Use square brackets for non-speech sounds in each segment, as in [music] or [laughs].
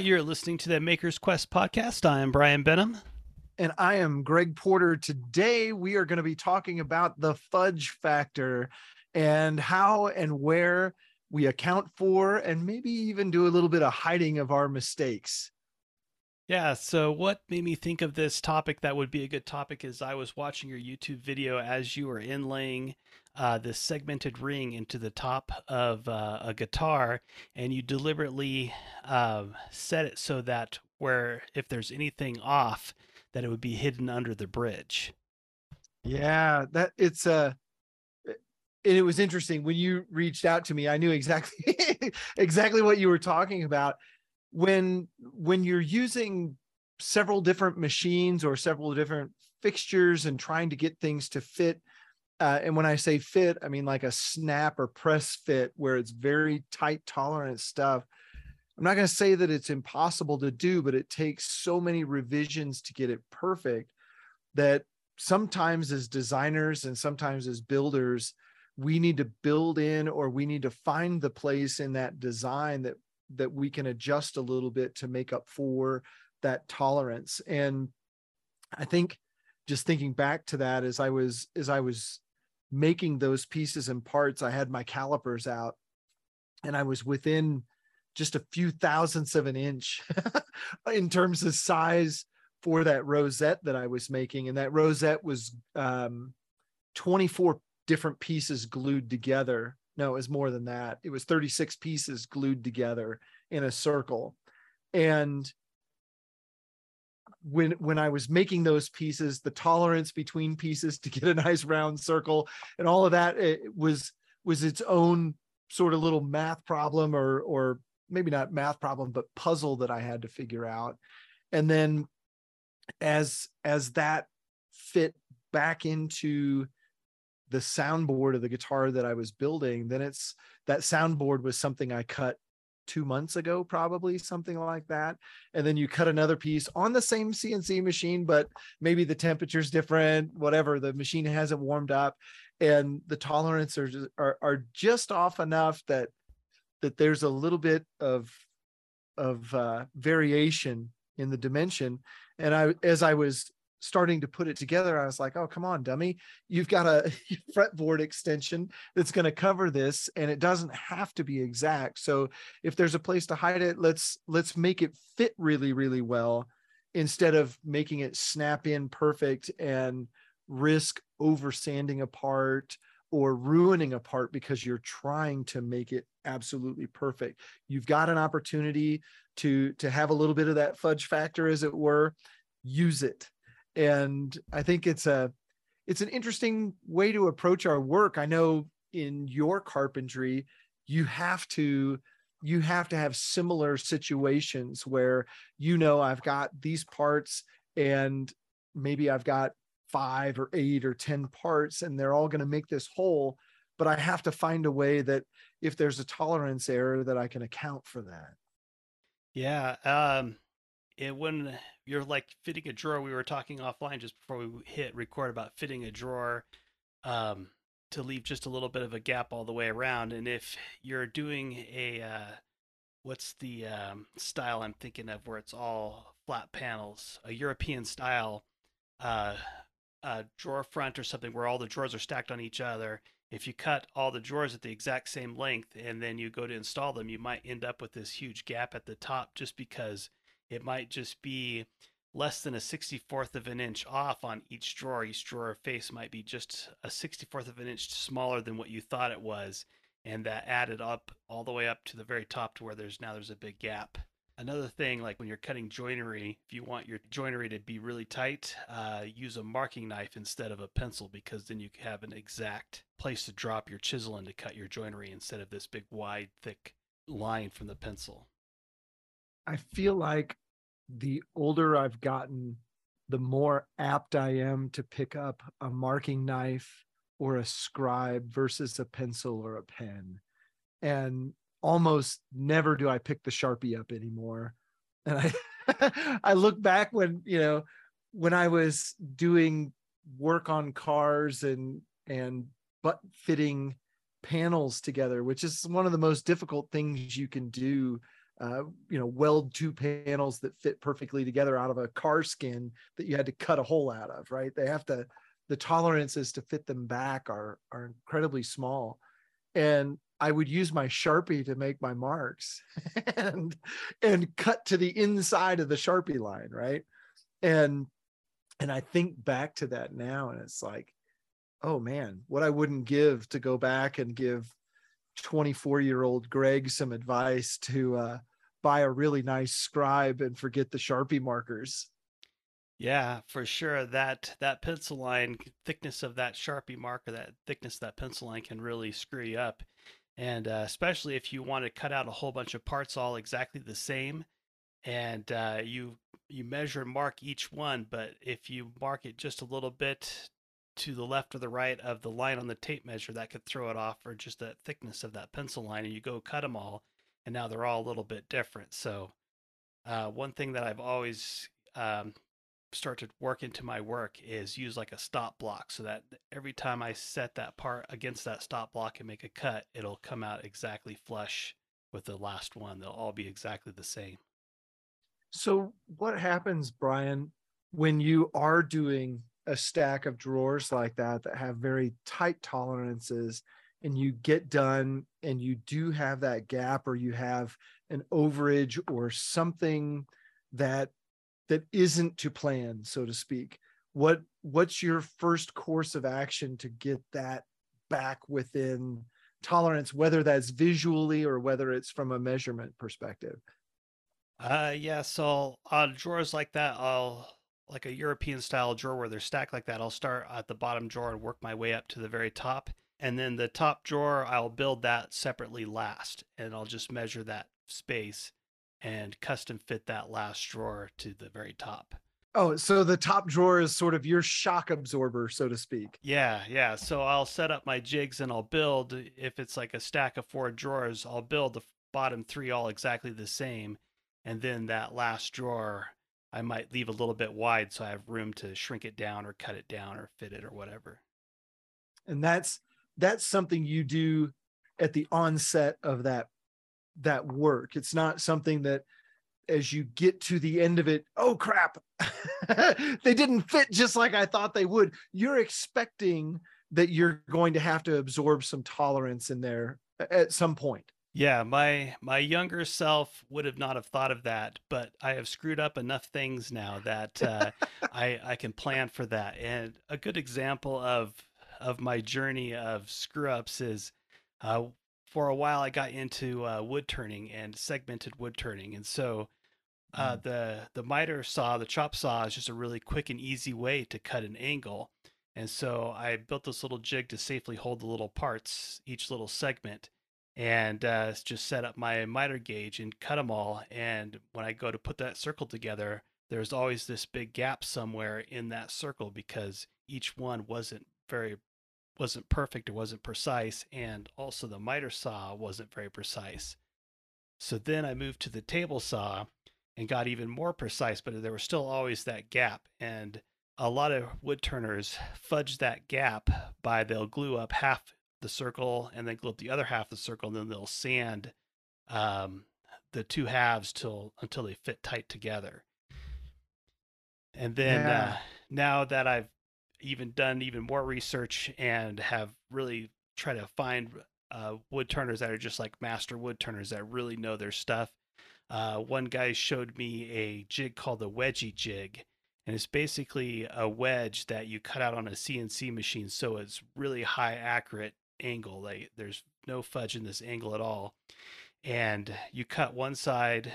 You're listening to the Maker's Quest podcast. I am Brian Benham. And I am Greg Porter. Today, we are going to be talking about the fudge factor and how and where we account for, and maybe even do a little bit of hiding of our mistakes. Yeah. So, what made me think of this topic that would be a good topic is I was watching your YouTube video as you were inlaying uh, this segmented ring into the top of uh, a guitar, and you deliberately um, set it so that where if there's anything off, that it would be hidden under the bridge. Yeah, that it's a. Uh, it was interesting when you reached out to me. I knew exactly [laughs] exactly what you were talking about when when you're using several different machines or several different fixtures and trying to get things to fit uh, and when i say fit i mean like a snap or press fit where it's very tight tolerance stuff i'm not going to say that it's impossible to do but it takes so many revisions to get it perfect that sometimes as designers and sometimes as builders we need to build in or we need to find the place in that design that that we can adjust a little bit to make up for that tolerance. And i think just thinking back to that as i was as i was making those pieces and parts i had my calipers out and i was within just a few thousandths of an inch [laughs] in terms of size for that rosette that i was making. And that rosette was um, 24 different pieces glued together no, it was more than that. It was 36 pieces glued together in a circle. And when when I was making those pieces, the tolerance between pieces to get a nice round circle and all of that it was was its own sort of little math problem or or maybe not math problem but puzzle that I had to figure out. And then as as that fit back into the soundboard of the guitar that I was building, then it's that soundboard was something I cut two months ago, probably something like that. And then you cut another piece on the same CNC machine, but maybe the temperature's different, whatever. The machine hasn't warmed up, and the tolerance are just, are, are just off enough that that there's a little bit of of uh, variation in the dimension. And I, as I was starting to put it together, I was like, oh, come on, dummy. You've got a [laughs] fretboard extension that's going to cover this and it doesn't have to be exact. So if there's a place to hide it, let's let's make it fit really, really well instead of making it snap in perfect and risk over sanding a part or ruining a part because you're trying to make it absolutely perfect. You've got an opportunity to to have a little bit of that fudge factor as it were, use it and i think it's a it's an interesting way to approach our work. I know in your carpentry you have to you have to have similar situations where you know i've got these parts and maybe i've got five or eight or ten parts and they're all going to make this whole but i have to find a way that if there's a tolerance error that i can account for that. Yeah um it when you're like fitting a drawer we were talking offline just before we hit record about fitting a drawer um, to leave just a little bit of a gap all the way around. And if you're doing a uh, what's the um, style i'm thinking of where it's all flat panels a european style uh, uh, drawer front or something where all the drawers are stacked on each other if you cut all the drawers at the exact same length and then you go to install them you might end up with this huge gap at the top just because it might just be less than a 64th of an inch off on each drawer. Each drawer face might be just a 64th of an inch smaller than what you thought it was. And that added up all the way up to the very top to where there's now there's a big gap. Another thing, like when you're cutting joinery, if you want your joinery to be really tight, uh, use a marking knife instead of a pencil because then you have an exact place to drop your chisel in to cut your joinery instead of this big, wide, thick line from the pencil. I feel like the older I've gotten, the more apt I am to pick up a marking knife or a scribe versus a pencil or a pen. And almost never do I pick the Sharpie up anymore. And I [laughs] I look back when, you know, when I was doing work on cars and and butt fitting panels together, which is one of the most difficult things you can do uh, you know, weld two panels that fit perfectly together out of a car skin that you had to cut a hole out of, right? They have to, the tolerances to fit them back are are incredibly small. And I would use my Sharpie to make my marks [laughs] and and cut to the inside of the Sharpie line, right? And and I think back to that now and it's like, oh man, what I wouldn't give to go back and give 24 year old Greg some advice to uh, buy a really nice scribe and forget the Sharpie markers. Yeah, for sure. That that pencil line thickness of that Sharpie marker, that thickness of that pencil line can really screw you up. And uh, especially if you want to cut out a whole bunch of parts all exactly the same, and uh, you you measure and mark each one, but if you mark it just a little bit to the left or the right of the line on the tape measure, that could throw it off, or just the thickness of that pencil line, and you go cut them all, and now they're all a little bit different. So, uh, one thing that I've always um, started work into my work is use like a stop block so that every time I set that part against that stop block and make a cut, it'll come out exactly flush with the last one. They'll all be exactly the same. So, what happens, Brian, when you are doing a stack of drawers like that that have very tight tolerances and you get done and you do have that gap or you have an overage or something that that isn't to plan so to speak what what's your first course of action to get that back within tolerance whether that's visually or whether it's from a measurement perspective? Uh yeah so on drawers like that i'll like a european style drawer where they're stacked like that i'll start at the bottom drawer and work my way up to the very top and then the top drawer i'll build that separately last and i'll just measure that space and custom fit that last drawer to the very top. Oh, so the top drawer is sort of your shock absorber, so to speak. Yeah, yeah. So I'll set up my jigs and I'll build, if it's like a stack of four drawers, I'll build the bottom three all exactly the same. And then that last drawer, I might leave a little bit wide so I have room to shrink it down or cut it down or fit it or whatever. And that's that's something you do at the onset of that that work. It's not something that as you get to the end of it, oh crap, [laughs] they didn't fit just like I thought they would. You're expecting that you're going to have to absorb some tolerance in there at some point. Yeah, my my younger self would have not have thought of that, but I have screwed up enough things now that uh, [laughs] I I can plan for that. And a good example of of my journey of screw ups is uh, for a while I got into uh, wood turning and segmented wood turning, and so uh, mm. the the miter saw, the chop saw, is just a really quick and easy way to cut an angle. And so I built this little jig to safely hold the little parts, each little segment, and uh, just set up my miter gauge and cut them all. And when I go to put that circle together, there's always this big gap somewhere in that circle because each one wasn't very wasn't perfect it wasn't precise, and also the miter saw wasn't very precise. So then I moved to the table saw and got even more precise, but there was still always that gap. And a lot of wood turners fudge that gap by they'll glue up half the circle and then glue up the other half of the circle, and then they'll sand um, the two halves till until they fit tight together. And then yeah. uh, now that I've even done even more research and have really tried to find uh, wood turners that are just like master wood turners that really know their stuff. Uh, one guy showed me a jig called the wedgie jig, and it's basically a wedge that you cut out on a CNC machine, so it's really high accurate angle. Like there's no fudge in this angle at all, and you cut one side,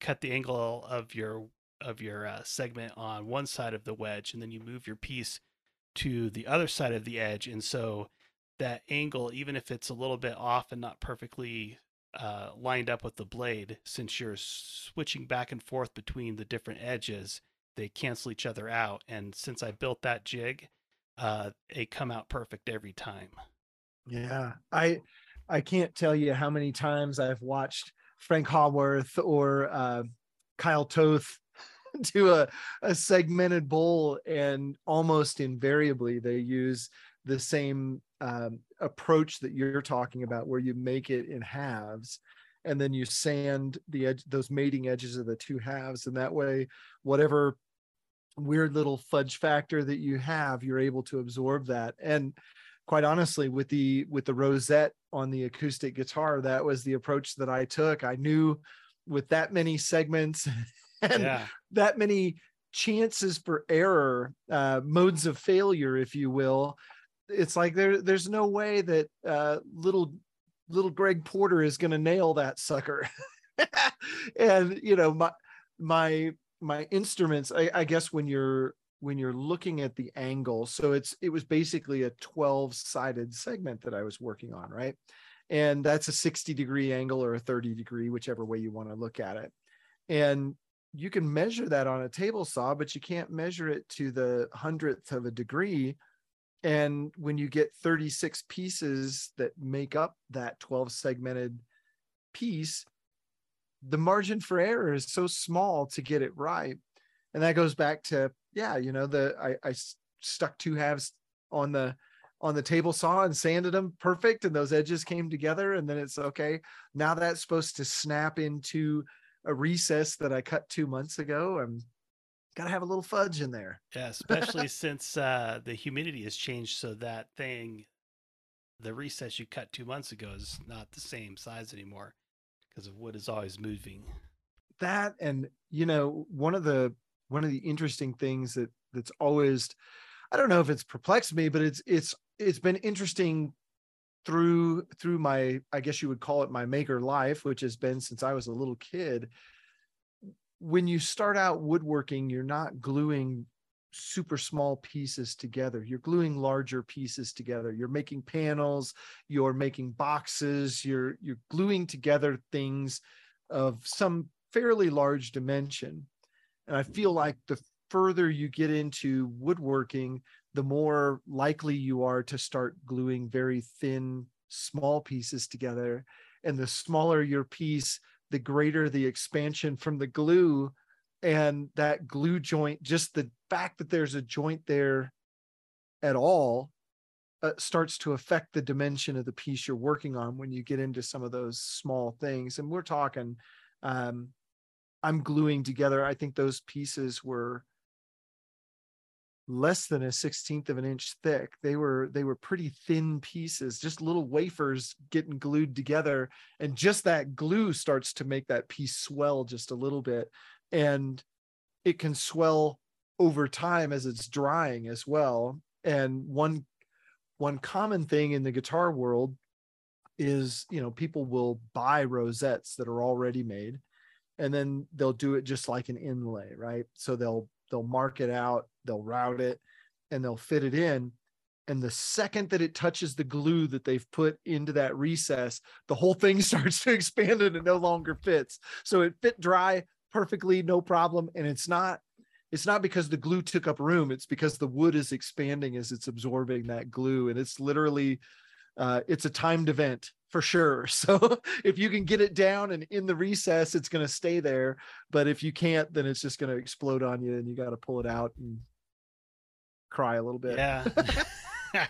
cut the angle of your of your uh, segment on one side of the wedge, and then you move your piece to the other side of the edge. And so that angle, even if it's a little bit off and not perfectly uh, lined up with the blade, since you're switching back and forth between the different edges, they cancel each other out. And since I built that jig, uh, they come out perfect every time. Yeah, I I can't tell you how many times I've watched Frank Howarth or uh, Kyle Toth [laughs] to a, a segmented bowl and almost invariably they use the same um, approach that you're talking about where you make it in halves and then you sand the edge those mating edges of the two halves and that way whatever weird little fudge factor that you have you're able to absorb that. And quite honestly with the with the rosette on the acoustic guitar that was the approach that i took. I knew with that many segments [laughs] [laughs] and yeah. that many chances for error uh, modes of failure if you will it's like there there's no way that uh, little little greg porter is going to nail that sucker. [laughs] And you know my my my instruments I, I guess when you're when you're looking at the angle so it's it was basically a 12 sided segment that i was working on right? And that's a 60 degree angle or a 30 degree whichever way you want to look at it. And you can measure that on a table saw but you can't measure it to the hundredth of a degree. And when you get 36 pieces that make up that 12 segmented piece the margin for error is so small to get it right. And that goes back to yeah you know the i, I stuck two halves on the on the table saw and sanded them perfect and those edges came together. And then it's okay now that's supposed to snap into a recess that i cut two months ago i'm gotta have a little fudge in there yeah especially since uh the humidity has changed so that thing the recess you cut two months ago is not the same size anymore because of wood is always moving. That and you know one of the one of the interesting things that that's always I don't know if it's perplexed me, but it's it's it's been interesting through through my I guess you would call it my maker life, which has been since I was a little kid. When you start out woodworking, you're not gluing super small pieces together. You're gluing larger pieces together. You're making panels, you're making boxes, you're you're gluing together things of some fairly large dimension. And I feel like the further you get into woodworking, the more likely you are to start gluing very thin small pieces together. And the smaller your piece, the greater the expansion from the glue. And that glue joint just the fact that there's a joint there at all uh, starts to affect the dimension of the piece you're working on when you get into some of those small things. And we're talking um, i'm gluing together. I think those pieces were less than a 16th of an inch thick. They were they were pretty thin pieces just little wafers getting glued together and just that glue starts to make that piece swell just a little bit and it can swell over time as it's drying as well and one one common thing in the guitar world is you know people will buy rosettes that are already made and then they'll do it just like an inlay right? So they'll they'll mark it out they'll route it and they'll fit it in. And the second that it touches the glue that they've put into that recess the whole thing [laughs] starts to expand and it no longer fits. So it fit dry perfectly, no problem. And it's not it's not because the glue took up room. It's because the wood is expanding as it's absorbing that glue. And it's literally uh, it's a timed event for sure. [laughs] So if you can get it down and in the recess it's going to stay there but if you can't then it's just going to explode on you and you got to pull it out and cry a little bit. Yeah. [laughs] [laughs]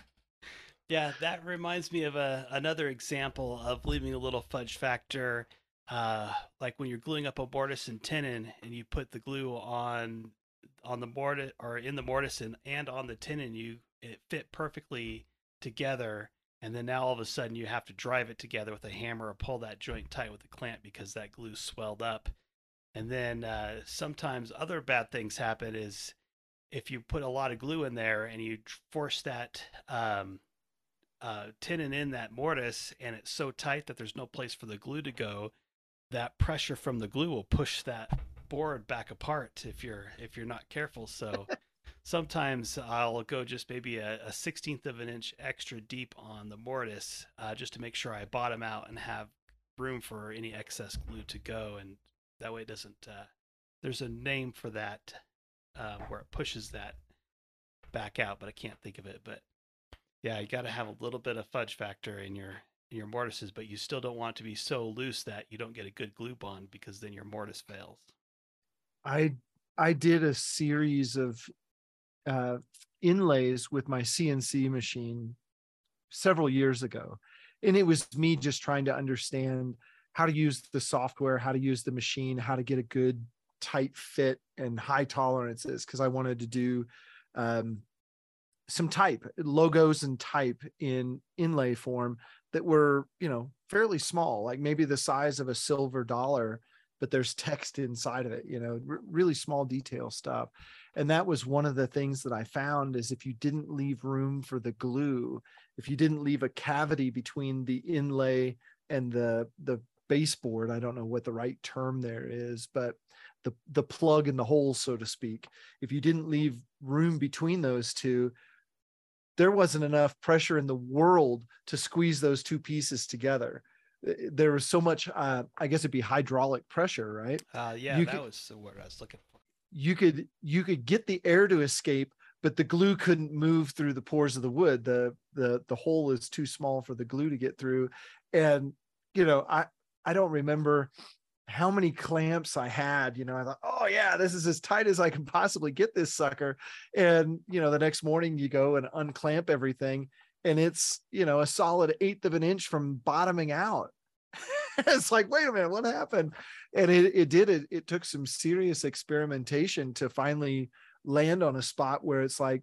Yeah that reminds me of a, another example of leaving a little fudge factor uh, like when you're gluing up a mortise and tenon and you put the glue on on the mortise or in the mortise and, and on the tenon you it fit perfectly together and then now all of a sudden you have to drive it together with a hammer or pull that joint tight with a clamp because that glue swelled up and then uh, sometimes other bad things happen is if you put a lot of glue in there and you force that um, uh, tenon in that mortise and it's so tight that there's no place for the glue to go that pressure from the glue will push that board back apart if you're if you're not careful. So [laughs] sometimes I'll go just maybe a, a, 16th of an inch extra deep on the mortise uh, just to make sure I bottom out and have room for any excess glue to go, and that way it doesn't. Uh, there's a name for that uh, where it pushes that back out, but I can't think of it. But yeah, you got to have a little bit of fudge factor in your in your mortises, but you still don't want to be so loose that you don't get a good glue bond because then your mortise fails. I I did a series of uh, inlays with my CNC machine several years ago, and it was me just trying to understand how to use the software, how to use the machine, how to get a good tight fit and high tolerances because I wanted to do um, some type logos and type in inlay form that were you know fairly small like maybe the size of a silver dollar but there's text inside of it you know r- really small detail stuff. And that was one of the things that i found is if you didn't leave room for the glue if you didn't leave a cavity between the inlay and the the baseboard i don't know what the right term there is but the the plug in the hole so to speak if you didn't leave room between those two there wasn't enough pressure in the world to squeeze those two pieces together there was so much uh, i guess it'd be hydraulic pressure right? Uh, yeah You that could- was the word i was looking for. You could you could get the air to escape but the glue couldn't move through the pores of the wood. The the the hole is too small for the glue to get through. And you know i i don't remember how many clamps i had you know i thought oh yeah this is as tight as i can possibly get this sucker. And you know the next morning you go and unclamp everything and it's you know a solid eighth of an inch from bottoming out. [laughs] It's like wait a minute what happened? And it, it did it it took some serious experimentation to finally land on a spot where it's like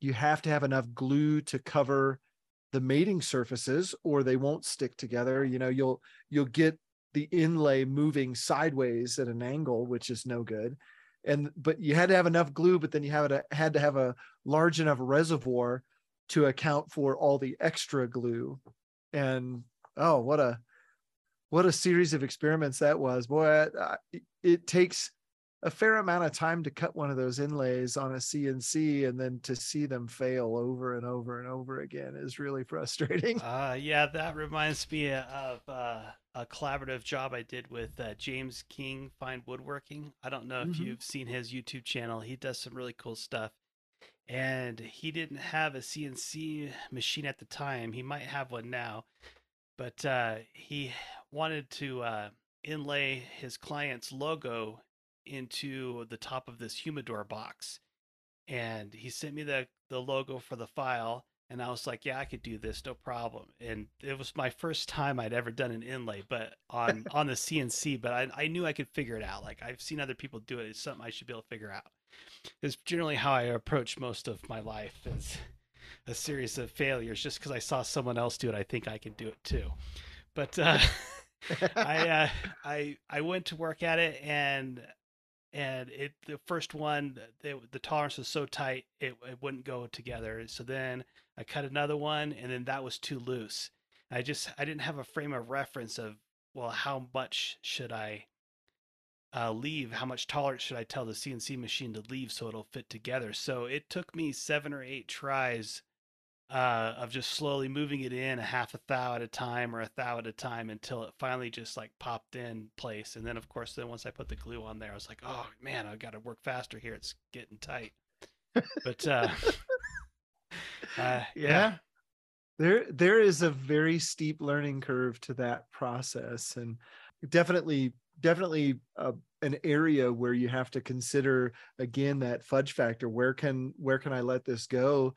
you have to have enough glue to cover the mating surfaces or they won't stick together. You know you'll you'll get the inlay moving sideways at an angle which is no good. And but you had to have enough glue but then you had to had to have a large enough reservoir to account for all the extra glue. And oh what a what a series of experiments that was. Boy I, I, it takes a fair amount of time to cut one of those inlays on a cnc and then to see them fail over and over and over again is really [laughs] frustrating. Uh, yeah that reminds me of uh, a collaborative job i did with uh, james king fine woodworking. I don't know if Mhm. you've seen his youtube channel. He does some really cool stuff and he didn't have a cnc machine at the time he might have one now but uh, he wanted to uh, inlay his client's logo into the top of this humidor box and he sent me the the logo for the file and I was like, yeah, I could do this, no problem. And it was my first time I'd ever done an inlay, but on [laughs] on the CNC, but I, I knew I could figure it out. Like I've seen other people do it. It's something I should be able to figure out. It's generally how I approach most of my life is a series of failures. Just because I saw someone else do it, I think I can do it too. But uh, [laughs] I uh, I I went to work at it and and it the first one the, the tolerance was so tight it, it wouldn't go together. So then I cut another one and then that was too loose. I just I didn't have a frame of reference of well how much should I uh, leave? How much tolerance should I tell the CNC machine to leave so it'll fit together? So it took me seven or eight tries uh, of just slowly moving it in a half a thou at a time or a thou at a time until it finally just like popped in place. And then of course, then once I put the glue on there, I was like, oh man, I got to work faster here. It's getting tight. But uh, [laughs] uh, yeah there there is a very steep learning curve to that process and definitely definitely uh, an area where you have to consider again that fudge factor. Where can where can i let this go?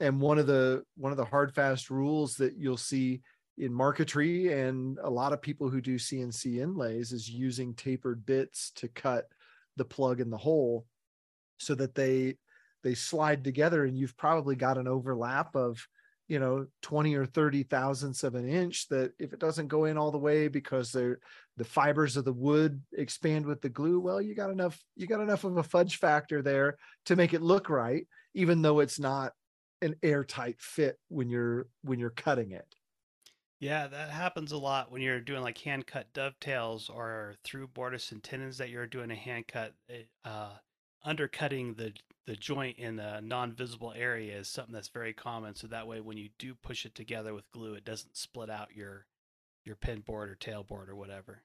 And one of the one of the hard fast rules that you'll see in marquetry and a lot of people who do cnc inlays is using tapered bits to cut the plug in the hole so that they they slide together and you've probably got an overlap of you know 20 or 30 thousandths of an inch that if it doesn't go in all the way because they're the fibers of the wood expand with the glue well you got enough you got enough of a fudge factor there to make it look right even though it's not an airtight fit when you're when you're cutting it Yeah, that happens a lot when you're doing like hand cut dovetails or through mortise and tenons that you're doing a hand cut. It, uh, undercutting the the joint in the non-visible area is something that's very common. So that way, when you do push it together with glue, it doesn't split out your your pin board or tail board or whatever.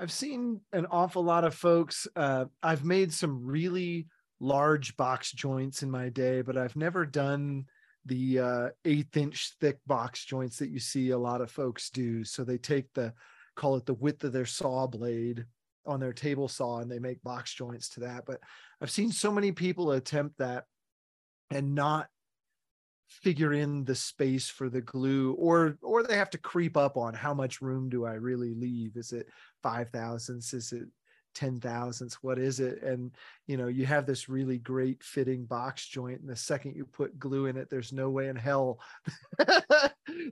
I've seen an awful lot of folks. Uh, I've made some really large box joints in my day, but I've never done the uh, eighth inch thick box joints that you see a lot of folks do. So they take the, call it the width of their saw blade on their table saw and they make box joints to that. But I've seen so many people attempt that and not figure in the space for the glue or or they have to creep up on how much room do i really leave is it five thousandths is it ten thousandths what is it and you know you have this really great fitting box joint and the second you put glue in it there's no way in hell [laughs]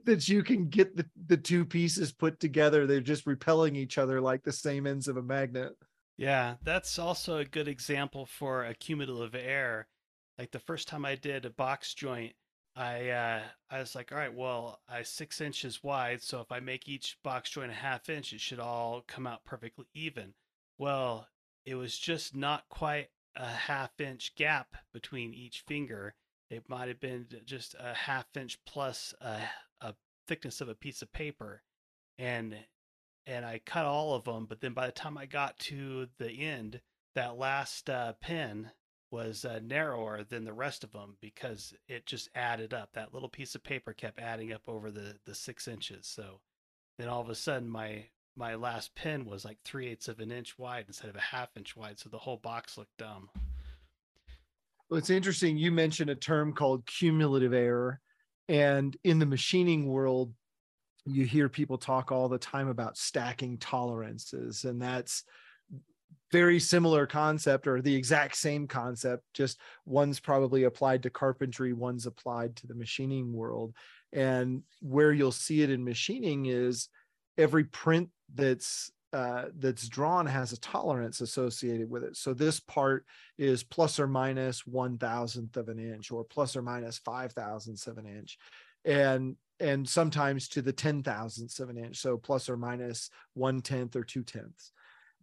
that you can get the, the two pieces put together they're just repelling each other like the same ends of a magnet Yeah, that's also a good example for a cumulative error. Like the first time I did a box joint, I uh, I was like, all right, well, I six inches wide, so if I make each box joint a half inch, it should all come out perfectly even. Well, it was just not quite a half inch gap between each finger. It might have been just a half inch plus a, a thickness of a piece of paper, and and I cut all of them. But then by the time I got to the end, that last uh, pin was uh, narrower than the rest of them because it just added up. That little piece of paper kept adding up over the the six inches. So then all of a sudden, my my last pin was like three eighths of an inch wide instead of a half inch wide. So the whole box looked dumb. well it's interesting you mentioned a term called cumulative error and in the machining world you hear people talk all the time about stacking tolerances and that's very similar concept or the exact same concept just one's probably applied to carpentry one's applied to the machining world and where you'll see it in machining is every print that's uh, that's drawn has a tolerance associated with it. So this part is plus or minus one thousandth of an inch or plus or minus five thousandths of an inch. And and sometimes to the ten thousandths of an inch so plus or minus one tenth or two tenths.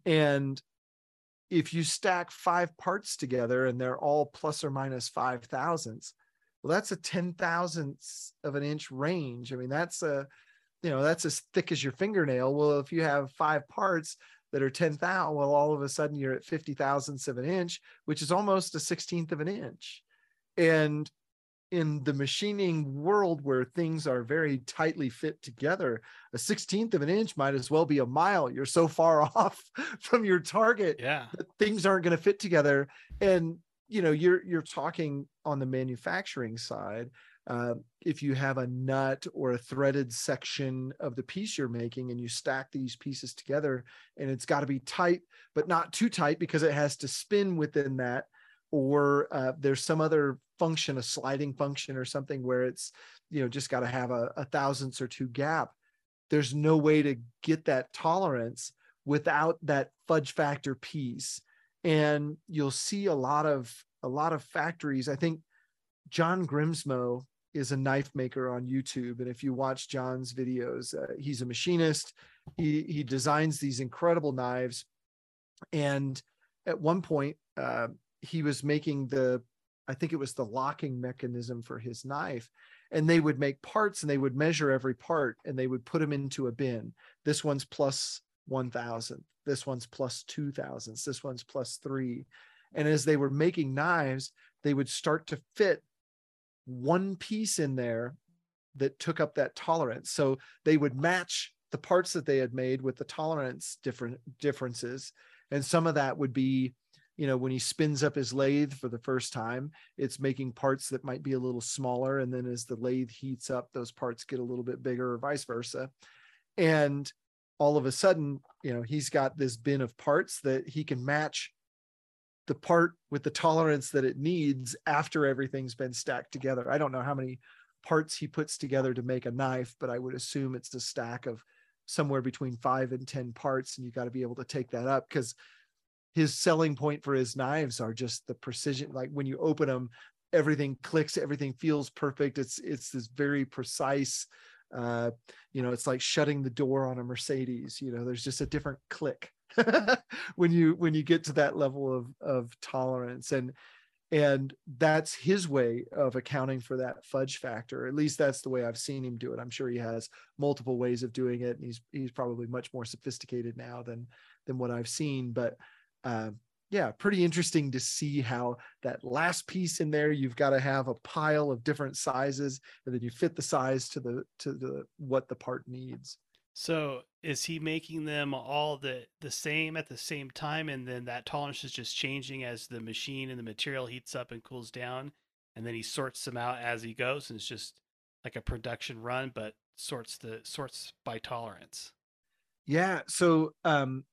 And if you stack five parts together and they're all plus or minus five thousandths, well, that's a ten thousandths of an inch range. I mean, that's a, you know, that's as thick as your fingernail. Well, if you have five parts that are 10,000, well, all of a sudden you're at 50 thousandths of an inch, which is almost a 16th of an inch. And in the machining world where things are very tightly fit together, a 16th of an inch might as well be a mile. You're so far [laughs] off from your target Yeah. that things aren't going to fit together. And you know, you're you're talking on the manufacturing side. Uh, if you have a nut or a threaded section of the piece you're making and you stack these pieces together and it's got to be tight but not too tight because it has to spin within that or uh, there's some other function a sliding function or something where it's you know just got to have a, a thousandths or two gap. There's no way to get that tolerance without that fudge factor piece. And you'll see a lot of a lot of factories i think john grimsmo is a knife maker on youtube. And if you watch john's videos uh, he's a machinist. He he designs these incredible knives. And at one point uh, he was making the i think it was the locking mechanism for his knife. And they would make parts and they would measure every part and they would put them into a bin. This one's plus 1000 this one's plus 2000 this one's plus 3 and as they were making knives they would start to fit one piece in there that took up that tolerance. So they would match the parts that they had made with the tolerance different differences. And some of that would be you know when he spins up his lathe for the first time it's making parts that might be a little smaller. And then as the lathe heats up those parts get a little bit bigger or vice versa. And all of a sudden you know he's got this bin of parts that he can match the part with the tolerance that it needs after everything's been stacked together. I don't know how many parts he puts together to make a knife but i would assume it's a stack of somewhere between five and ten parts and you got to be able to take that up because his selling point for his knives are just the precision like when you open them everything clicks everything feels perfect. It's it's this very precise uh you know it's like shutting the door on a mercedes you know there's just a different click [laughs] when you when you get to that level of of tolerance. And and that's his way of accounting for that fudge factor. At least that's the way i've seen him do it. I'm sure he has multiple ways of doing it and he's he's probably much more sophisticated now than than what i've seen. But uh, yeah, pretty interesting to see how that last piece in there, you've got to have a pile of different sizes, and then you fit the size to the to the what the part needs. So is he making them all the the same at the same time, and then that tolerance is just changing as the machine and the material heats up and cools down? and then he sorts them out as he goes, and it's just like a production run, but sorts the sorts by tolerance. Yeah. So, um,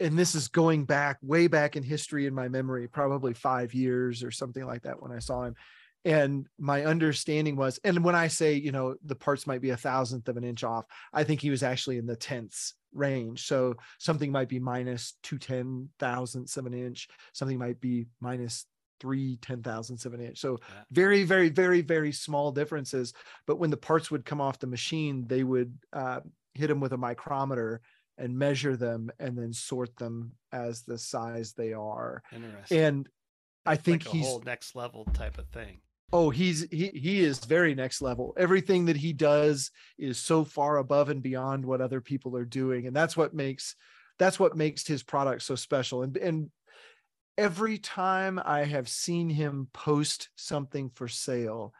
and this is going back way back in history in my memory, probably five years or something like that when I saw him. And my understanding was, and when I say, you know, the parts might be a thousandth of an inch off, I think he was actually in the tenths range. So something might be minus two ten thousandths of an inch, something might be minus three ten thousandths of an inch. So very, very, very, very small differences. But when the parts would come off the machine, they would uh, hit them with a micrometer and measure them and then sort them as the size they are. Interesting. And I think like he's whole next level type of thing. Oh, he's he he is very next level. Everything that he does is so far above and beyond what other people are doing, and that's what makes that's what makes his product so special. And and every time I have seen him post something for sale,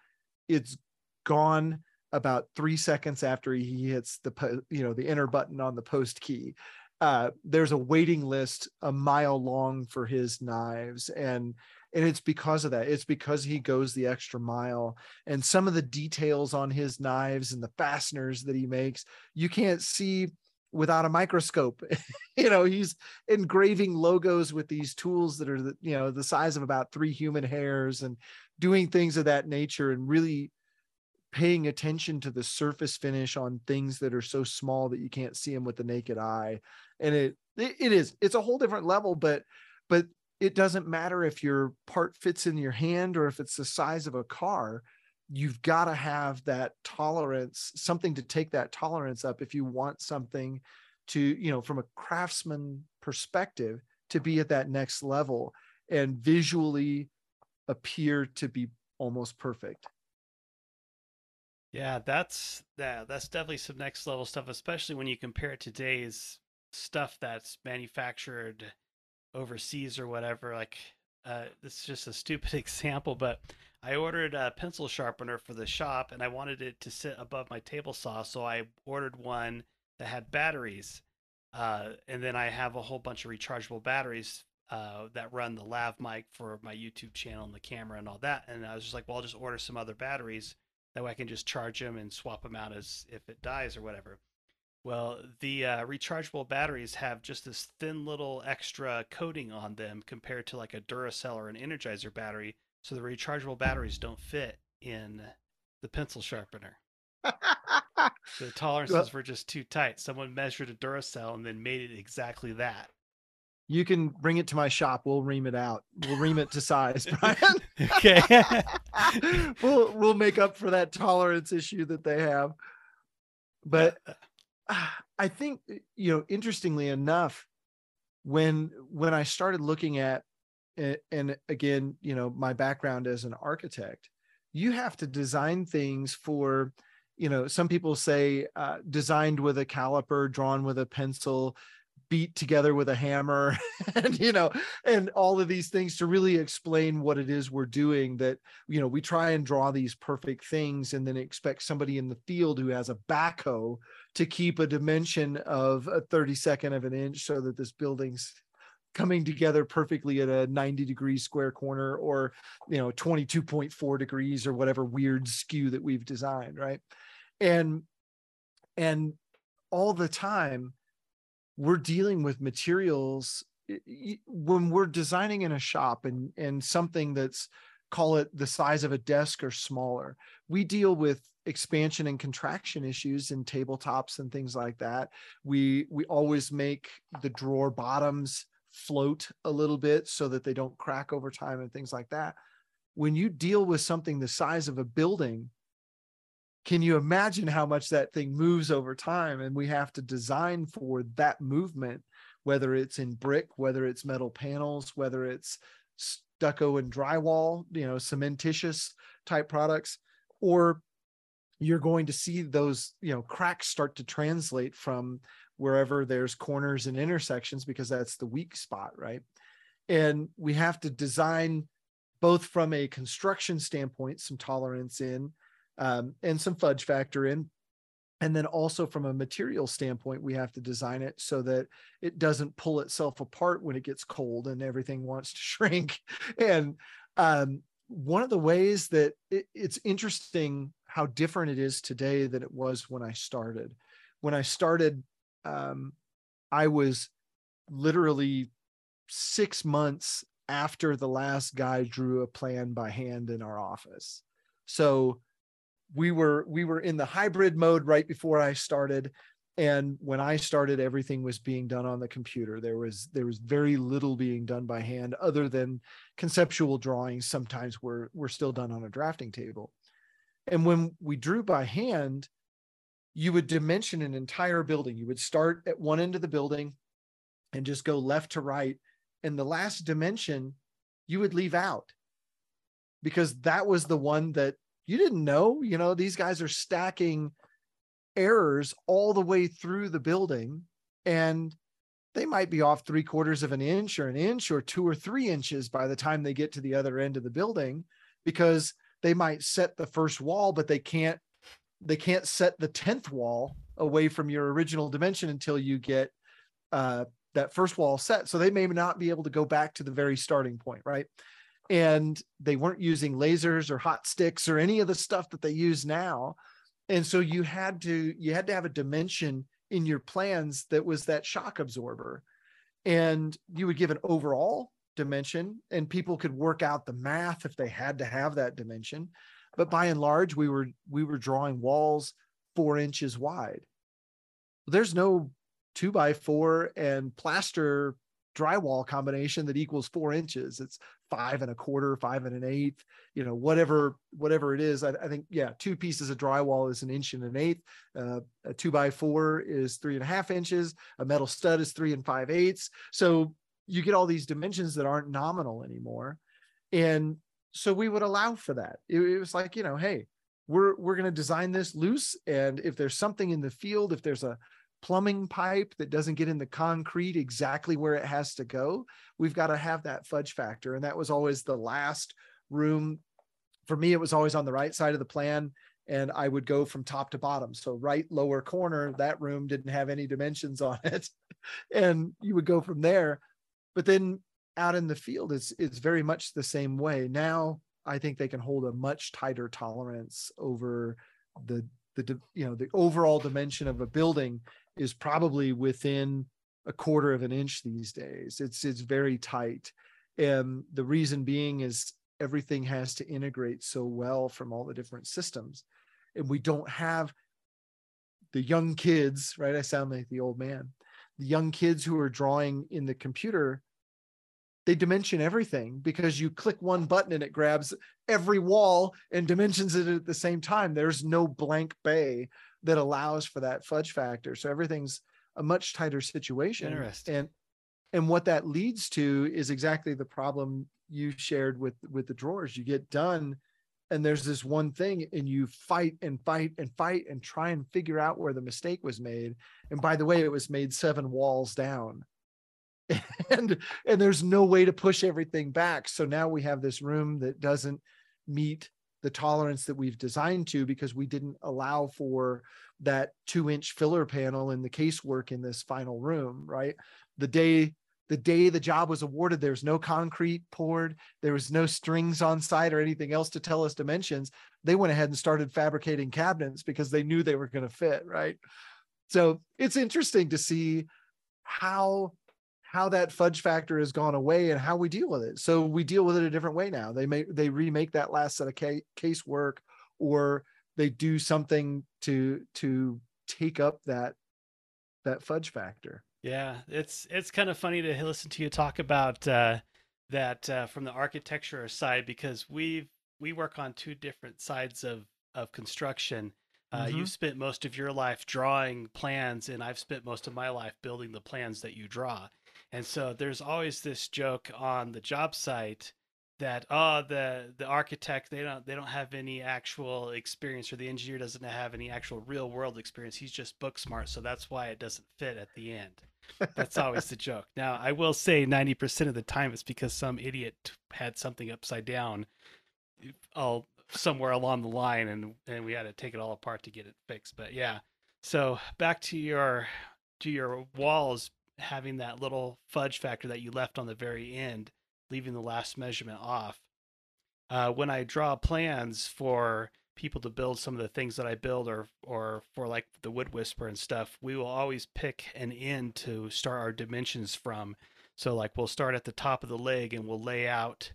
it's gone about three seconds after he hits the you know the enter button on the post key uh, there's a waiting list a mile long for his knives and and it's because of that. It's because he goes the extra mile. And some of the details on his knives and the fasteners that he makes you can't see without a microscope. [laughs] You know he's engraving logos with these tools that are the, you know the size of about three human hairs and doing things of that nature and really paying attention to the surface finish on things that are so small that you can't see them with the naked eye. And it it is it's a whole different level but but it doesn't matter if your part fits in your hand or if it's the size of a car you've got to have that tolerance something to take that tolerance up if you want something to you know from a craftsman perspective to be at that next level and visually appear to be almost perfect. Yeah, that's yeah, that's definitely some next level stuff, especially when you compare it to today's stuff that's manufactured overseas or whatever. Like, uh, this is just a stupid [laughs] example, but I ordered a pencil sharpener for the shop, and I wanted it to sit above my table saw, so I ordered one that had batteries, uh, and then I have a whole bunch of rechargeable batteries uh, that run the lav mic for my YouTube channel and the camera and all that. And I was just like, well, I'll just order some other batteries that way I can just charge them and swap them out as if it dies or whatever. Well, the uh, rechargeable batteries have just this thin little extra coating on them compared to like a Duracell or an Energizer battery. So the rechargeable batteries don't fit in the pencil sharpener. the [laughs] tolerances were just too tight. Someone measured a Duracell and then made it exactly that you can bring it to my shop. We'll ream it out. We'll ream it to size, [laughs] Brian. okay. [laughs] we'll we'll make up for that tolerance issue that they have. But [sighs] I think you know, interestingly enough, when when I started looking at and again, you know, my background as an architect, you have to design things for you know some people say uh, designed with a caliper drawn with a pencil beat together with a hammer [laughs] and you know and all of these things to really explain what it is we're doing that you know we try and draw these perfect things and then expect somebody in the field who has a backhoe to keep a dimension of a 32nd of an inch so that this building's coming together perfectly at a 90 degree square corner or you know 22.4 degrees or whatever weird skew that we've designed right? And and all the time we're dealing with materials when we're designing in a shop and and something that's call it the size of a desk or smaller we deal with expansion and contraction issues in tabletops and things like that. We we always make the drawer bottoms float a little bit so that they don't crack over time and things like that. When you deal with something the size of a building can you imagine how much that thing moves over time? And we have to design for that movement whether it's in brick whether it's metal panels whether it's stucco and drywall you know cementitious type products or you're going to see those you know cracks start to translate from wherever there's corners and intersections because that's the weak spot right? And we have to design both from a construction standpoint some tolerance in um, and some fudge factor in. And then also from a material standpoint, we have to design it so that it doesn't pull itself apart when it gets cold and everything wants to [laughs] shrink. And um, one of the ways that it, it's interesting how different it is today than it was when I started. When I started, um, I was literally six months after the last guy drew a plan by hand in our office. So we were we were in the hybrid mode right before I started and when I started everything was being done on the computer. There was there was very little being done by hand other than conceptual drawings sometimes were were still done on a drafting table. And when we drew by hand, you would dimension an entire building. You would start at one end of the building and just go left to right and the last dimension you would leave out because that was the one that you didn't know you know these guys are stacking errors all the way through the building and they might be off three quarters of an inch or an inch or two or three inches by the time they get to the other end of the building because they might set the first wall but they can't they can't set the 10th wall away from your original dimension until you get uh, that first wall set. So they may not be able to go back to the very starting point, right? And they weren't using lasers or hot sticks or any of the stuff that they use now. And so you had to you had to have a dimension in your plans that was that shock absorber. And you would give an overall dimension and people could work out the math if they had to have that dimension. But by and large, we were we were drawing walls four inches wide. There's no two by four and plaster drywall combination that equals four inches. It's five and a quarter, five and an eighth, you know, whatever, whatever it is. I, I think, yeah, two pieces of drywall is an inch and an eighth. Uh, a two by four is three and a half inches. A metal stud is three and five eighths. So you get all these dimensions that aren't nominal anymore. And so we would allow for that. It, it was like, you know, hey, we're we're going to design this loose and if there's something in the field if there's a plumbing pipe that doesn't get in the concrete exactly where it has to go, we've got to have that fudge factor. And that was always the last room. For me, it was always on the right side of the plan. And I would go from top to bottom. So, right lower corner, that room didn't have any dimensions on [laughs] it. and you would go from there. But then out in the field, it's it's very much the same way. Now I think they can hold a much tighter tolerance over the the you know the overall dimension of a building is probably within a quarter of an inch these days. It's it's very tight. And the reason being is everything has to integrate so well from all the different systems. And we don't have the young kids, right? I sound like the old man. The young kids who are drawing in the computer, they dimension everything because you click one button and it grabs every wall and dimensions it at the same time. There's no blank bay that allows for that fudge factor. So everything's a much tighter situation. Interesting. And and what that leads to is exactly the problem you shared with with the drawers. You get done and there's this one thing and you fight and fight and fight and try and figure out where the mistake was made. And by the way, it was made seven walls down. [laughs] and and there's no way to push everything back. So now we have this room that doesn't meet the tolerance that we've designed to because we didn't allow for that two inch filler panel in the casework in this final room right? The day the day the job was awarded there's no concrete poured there was no strings on site or anything else to tell us dimensions. They went ahead and started fabricating cabinets because they knew they were going to fit right? So it's interesting to see how how that fudge factor has gone away and how we deal with it. So we deal with it a different way now. They make they remake that last set of case, case work or they do something to to take up that that fudge factor. Yeah, it's it's kind of funny to listen to you talk about uh, that uh, from the architecture side because we've we work on two different sides of of construction. Uh, mm-hmm. You've spent most of your life drawing plans, and I've spent most of my life building the plans that you draw. And so there's always this joke on the job site that oh the the architect they don't they don't have any actual experience or the engineer doesn't have any actual real world experience. He's just book smart so that's why it doesn't fit at the end. That's always the joke. Now i will say 90% of the time it's because some idiot had something upside down all somewhere along the line and and we had to take it all apart to get it fixed. But yeah. So back to your to your walls having that little fudge factor that you left on the very end, leaving the last measurement off. uh, when I draw plans for people to build some of the things that I build or or for like the Wood Whisperer and stuff, we will always pick an end to start our dimensions from. So like we'll start at the top of the leg and we'll lay out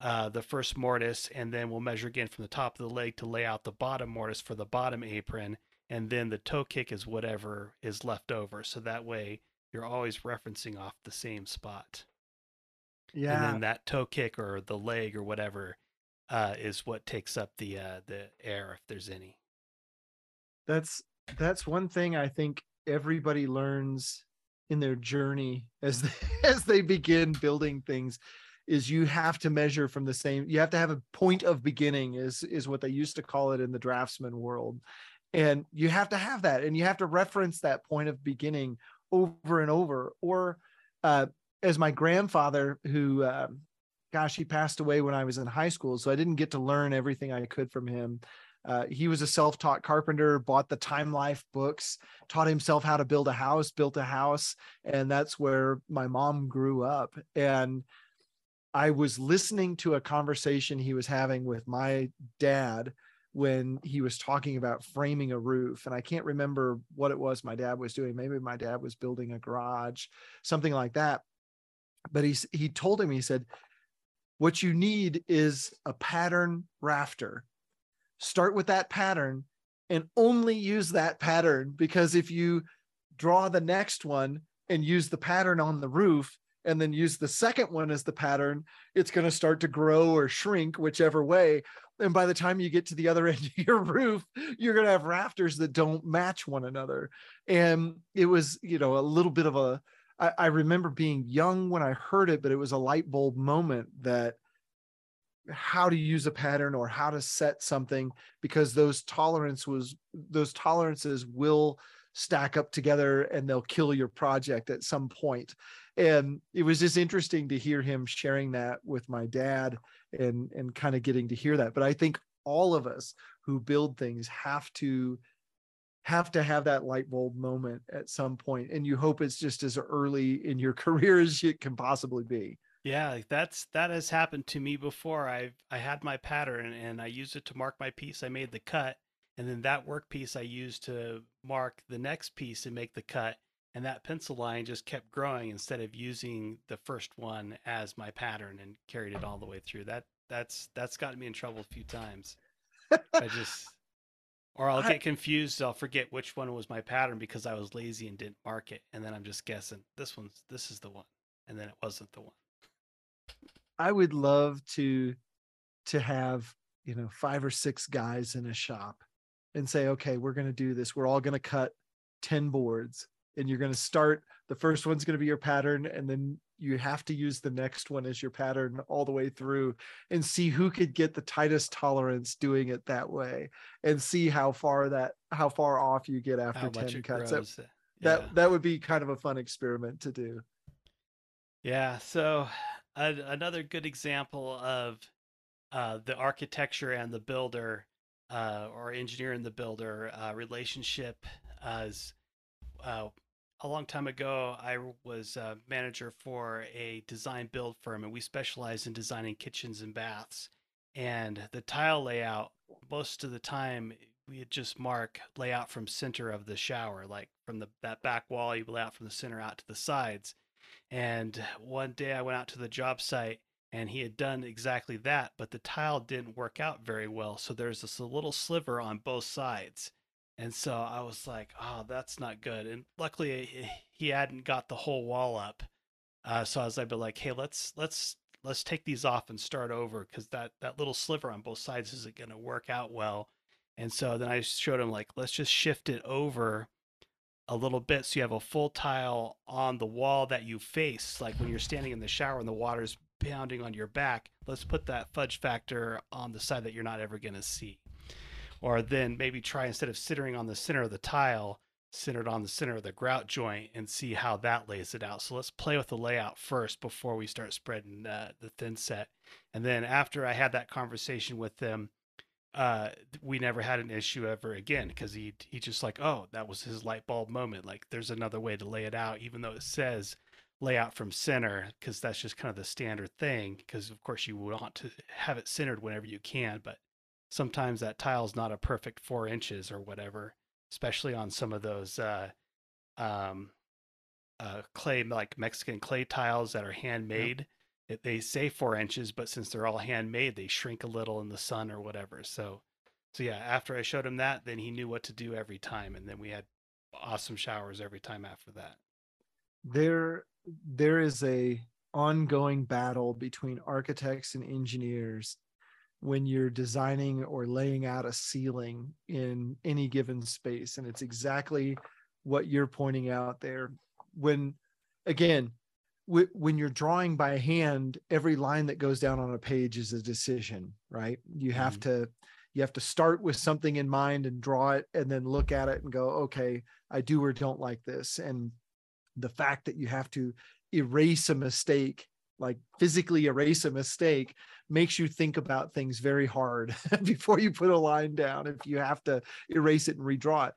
uh, the first mortise and then we'll measure again from the top of the leg to lay out the bottom mortise for the bottom apron and then the toe kick is whatever is left over. So that way you're always referencing off the same spot. Yeah. And then that toe kick or the leg or whatever uh, is what takes up the uh, the air if there's any. That's that's one thing I think everybody learns in their journey as they, [laughs] as they begin building things is you have to measure from the same you have to have a point of beginning is is what they used to call it in the draftsman world and you have to have that and you have to reference that point of beginning over and over. Or uh, as my grandfather who um, gosh he passed away when i was in high school so i didn't get to learn everything i could from him. Uh, he was a self-taught carpenter bought the time life books taught himself how to build a house built a house and that's where my mom grew up. And i was listening to a conversation he was having with my dad when he was talking about framing a roof and i can't remember what it was my dad was doing. Maybe my dad was building a garage something like that. But he he told him he said what you need is a pattern rafter. Start with that pattern and only use that pattern because if you draw the next one and use the pattern on the roof and then use the second one as the pattern it's going to start to grow or shrink whichever way and by the time you get to the other [laughs] end of your roof you're going to have rafters that don't match one another. And it was you know a little bit of a I, I remember being young when i heard it but it was a light bulb moment that how to use a pattern or how to set something because those tolerance was those tolerances will stack up together and they'll kill your project at some point. And it was just interesting to hear him sharing that with my dad and and kind of getting to hear that. But i think all of us who build things have to have to have that light bulb moment at some point and you hope it's just as early in your [laughs] career as it can possibly be. Yeah that's that has happened to me before. I've i had my pattern and i used it to mark my piece i made the cut and then that work piece i used to mark the next piece and make the cut and that pencil line just kept growing instead of using the first one as my pattern and carried it all the way through. That that's that's gotten me in trouble a few times. [laughs] I just or i'll get confused. I'll forget which one was my pattern because i was lazy and didn't mark it and then i'm just guessing this one's this is the one and then it wasn't the one. I would love to to have you know five or six guys in a shop and say okay we're going to do this. We're all going to cut 10 boards and you're going to start the first one's going to be your pattern and then you have to use the next one as your pattern all the way through and see who could get the tightest tolerance doing it that way and see how far that how far off you get after 10 cuts. That, yeah. that that would be kind of a fun experiment to do. Yeah so uh, another good example of uh, the architecture and the builder uh, or engineer and the builder uh, relationship is uh, a long time ago, I was a manager for a design build firm, and we specialized in designing kitchens and baths. And the tile layout, most of the time, eh, we just mark layout from center of the shower, like from the that back wall, you lay out from the center out to the sides. And one day I went out to the job site and he had done exactly that, but the tile didn't work out very well. So there's this little sliver on both sides. And so I was like, oh, that's not good. And luckily he hadn't got the whole wall up. Uh, so I was like, like, hey, let's let's let's take these off and start over because that that little sliver on both sides isn't going to work out well. And so then I showed him like, let's just shift it over a little bit so you have a full tile on the wall that you face. Like when you're standing in the shower and the water's pounding on your back, let's put that fudge factor on the side that you're not ever going to see or then maybe try instead of centering on the center of the tile centered on the center of the grout joint and see how that lays it out so let's play with the layout first before we start spreading uh, the thin set and then after i had that conversation with them uh, we never had an issue ever again because he he just like oh that was his light bulb moment like there's another way to lay it out even though it says layout from center because that's just kind of the standard thing. Because of course you want to have it centered whenever you can, but sometimes that tile's not a perfect four inches or whatever, especially on some of those uh, um, uh, clay like Mexican clay tiles that are handmade. Yep. They say four inches, but since they're all handmade, they shrink a little in the sun or whatever. So, so yeah, after I showed him that, then he knew what to do every time, and then we had awesome showers every time after that. There, there is a ongoing battle between architects and engineers when you're designing or laying out a ceiling in any given space and it's exactly what you're pointing out there. When again w- when you're drawing by hand every line that goes down on a page is a decision right? You have mm-hmm. to you have to start with something in mind and draw it and then look at it and go okay i do or don't like this. And the fact that you have to erase a mistake like physically erase a mistake makes you think about things very hard [laughs] before you put a line down if you have to erase it and redraw it.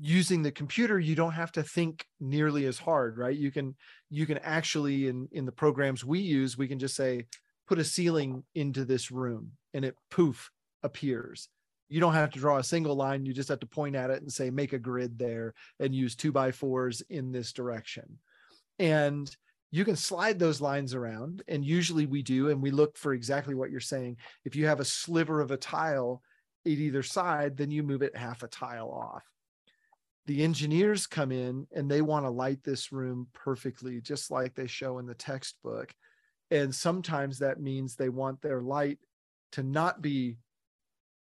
Using the computer you don't have to think nearly as hard right? You can you can actually in in the programs we use we can just say put a ceiling into this room and it poof appears. You don't have to draw a single line you just have to point at it and say make a grid there and use two by fours in this direction. And you can slide those lines around and usually we do and we look for exactly what you're saying. If you have a sliver of a tile at either side then you move it half a tile off. The engineers come in and they want to light this room perfectly just like they show in the textbook. And sometimes that means they want their light to not be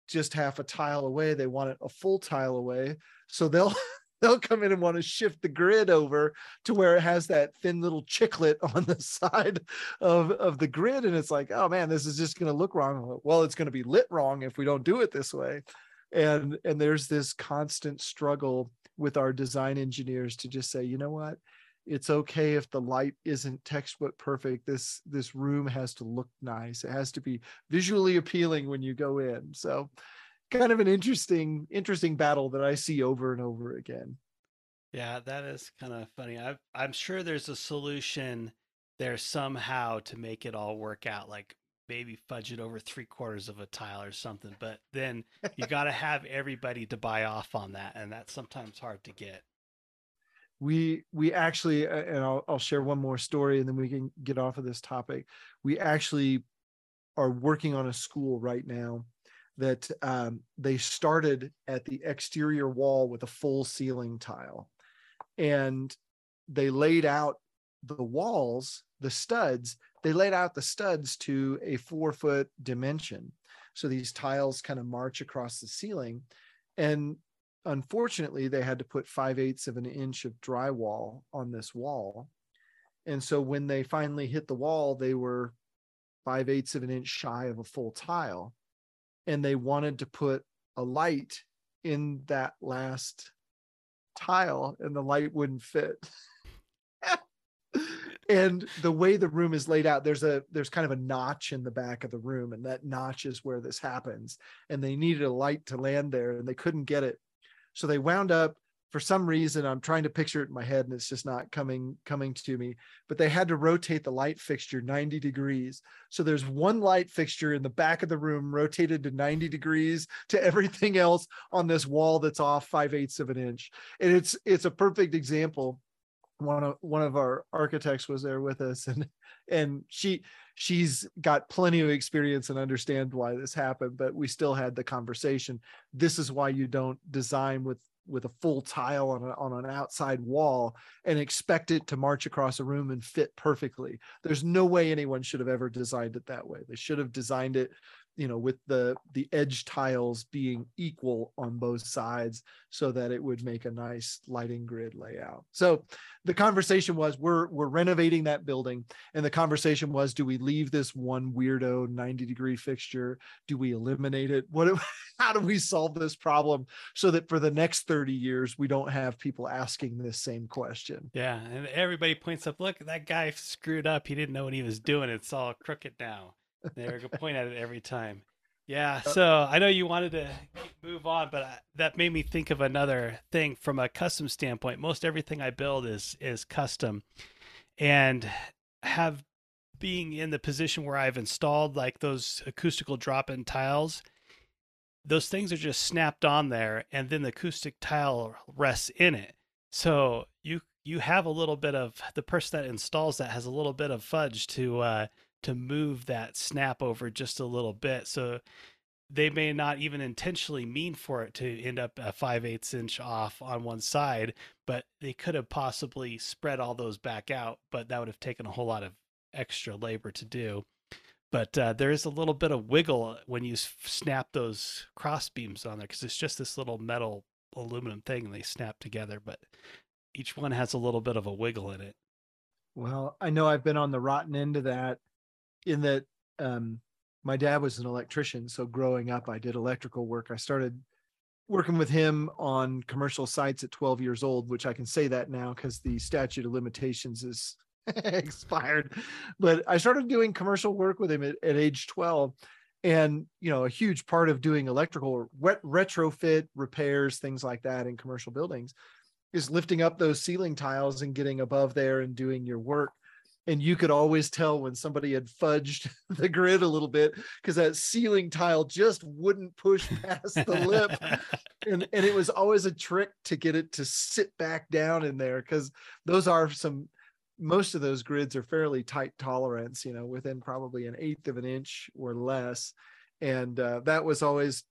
just half a tile away. They want it a full tile away. So they'll [laughs] they'll come in and want to shift the grid over to where it has that thin little chiclet [laughs] on the side of, of the grid. And it's like, oh man, this is just going to look wrong. Well, it's going to be lit wrong if we don't do it this way. And, and there's this constant struggle with our design engineers to just say, you know what? It's okay if the light isn't textbook perfect. This this room has to look nice. It has to be visually appealing when you go in. So kind of an interesting interesting battle that I see over and over again. Yeah, that is kind of funny. i I'm sure there's a solution there somehow to make it all work out. Like maybe fudge it over three quarters of a tile or something. But then you [laughs] got to have everybody to buy off on that, and that's sometimes hard to get. We we actually, and I'll I'll share one more story, and then we can get off of this topic. We actually are working on a school right now that um, they started at the exterior wall with a full ceiling tile. And they laid out the walls the studs they laid out the studs to a four foot dimension. So these tiles kind of march across the ceiling. And unfortunately they had to put five eighths of an inch of drywall on this wall. And so when they finally hit the wall they were five eighths of an inch shy of a full tile and they wanted to put a light in that last tile and the light wouldn't fit. [laughs] And the way the room is laid out there's a there's kind of a notch in the back of the room and that notch is where this happens. And they needed a light to land there and they couldn't get it. So they wound up for some reason i'm trying to picture it in my head and it's just not coming coming to me but they had to rotate the light fixture 90 degrees. So there's one light fixture in the back of the room rotated to 90 degrees to everything else on this wall that's off 5 eighths of an inch. And it's it's a perfect example. One of one of our architects was there with us and and she she's got plenty of experience and understand why this happened but we still had the conversation. This is why you don't design with with a full tile on, a, on an outside wall and expect it to march across a room and fit perfectly. There's no way anyone should have ever designed it that way. They should have designed it you know with the the edge tiles being equal on both sides so that it would make a nice lighting grid layout. So the conversation was we're we're renovating that building. And the conversation was do we leave this one weirdo 90 degree fixture? Do we eliminate it? What [laughs] how do we solve this problem so that for the next 30 years we don't have people asking this same question? Yeah and everybody points up look that guy screwed up. He didn't know what he was doing. It's all crooked now they were point at it every time. Yeah, uh, so I know you wanted to move on, but I, that made me think of another thing from a custom standpoint. Most everything I build is is custom, and have being in the position where I've installed like those acoustical drop-in tiles, those things are just snapped on there and then the acoustic tile rests in it. So you you have a little bit of the person that installs that has a little bit of fudge to uh to move that snap over just a little bit. So they may not even intentionally mean for it to end up a 5 eighths inch off on one side, but they could have possibly spread all those back out, but that would have taken a whole lot of extra labor to do. But uh, there is a little bit of wiggle when you snap those cross beams on there because it's just this little metal aluminum thing and they snap together, but each one has a little bit of a wiggle in it. Well, I know I've been on the rotten end of that in that um, my dad was an electrician. So growing up, I did electrical work. I started working with him on commercial sites at 12 years old, which I can say that now because the statute of limitations is [laughs] expired. But I started doing commercial work with him at, at age 12. And, you know, a huge part of doing electrical wet retrofit repairs, things like that in commercial buildings is lifting up those ceiling tiles and getting above there and doing your work and you could always tell when somebody had fudged [laughs] the grid a little bit because that ceiling tile just wouldn't push past the lip. [laughs] And, and it was always a trick to get it to sit back down in there because those are some most of those grids are fairly tight tolerance you know within probably an eighth of an inch or less. And uh, that was always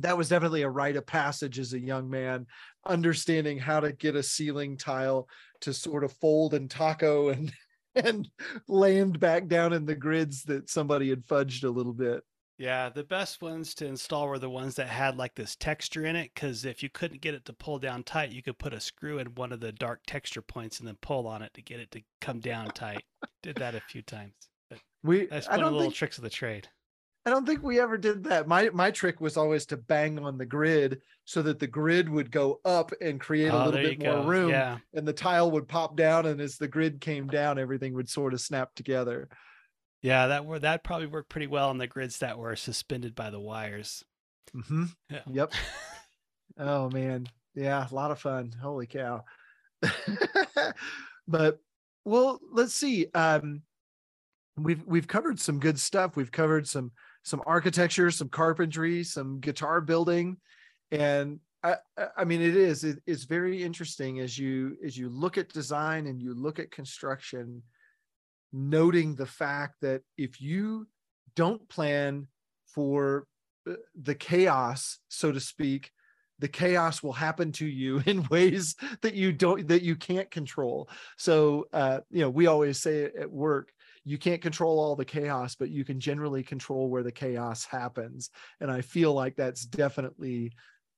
that was definitely a rite of passage as a young man understanding how to get a ceiling tile to sort of fold and taco and [laughs] and land back down in the grids that somebody had fudged a little bit. Yeah, the best ones to install were the ones that had like this texture in it. Because if you couldn't get it to pull down tight, you could put a screw in one of the dark texture points and then pull on it to get it to come down tight. Did that a few times. But we that's one of the little think, tricks of the trade. I don't think we ever did that. My my trick was always to bang on the grid so that the grid would go up and create a Oh, little bit more go. room Yeah. and the tile would pop down and as the grid came down everything would sort of snap together. Yeah, that were that probably worked pretty well on the grids that were suspended by the wires. hmm Yeah. Yep. [laughs] Oh man. Yeah, a lot of fun. Holy cow. [laughs] but well, let's see. Um we've we've covered some good stuff. We've covered some some architecture, some carpentry, some guitar building, and I, I mean it is it, it's very interesting as you as you look at design and you look at construction, noting the fact that if you don't plan for uh, the chaos, so to speak, the chaos will happen to you [laughs] in ways that you don't that you can't control. So uh, you know we always say at work you can't control all the chaos, but you can generally control where the chaos happens. And I feel like that's definitely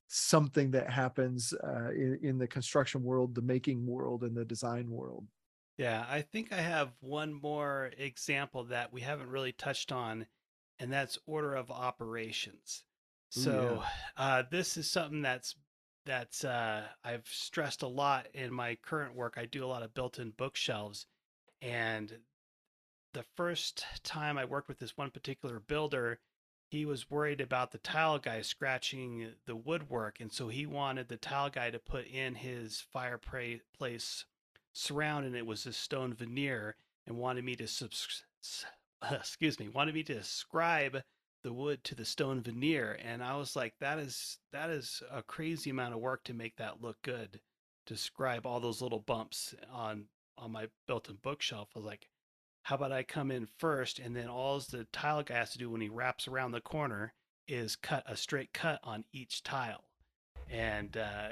something that happens uh, in, in the construction world, the making world, and the design world. Yeah, I think I have one more example that we haven't really touched on, and that's order of operations. So uh, this is something that's that's uh, I've stressed a lot in my current work. I do a lot of built-in bookshelves, and the first time I worked with this one particular builder, he was worried about the tile guy scratching the woodwork, and so he wanted the tile guy to put in his fireplace surround, and it was a stone veneer, and wanted me to subs- [laughs] excuse me, wanted me to ascribe the wood to the stone veneer, and I was like, that is that is a crazy amount of work to make that look good, to scribe all those little bumps on on my built-in bookshelf. I was like, how about I come in first and then all the tile guy has to do when he wraps around the corner is cut a straight cut on each tile. And uh,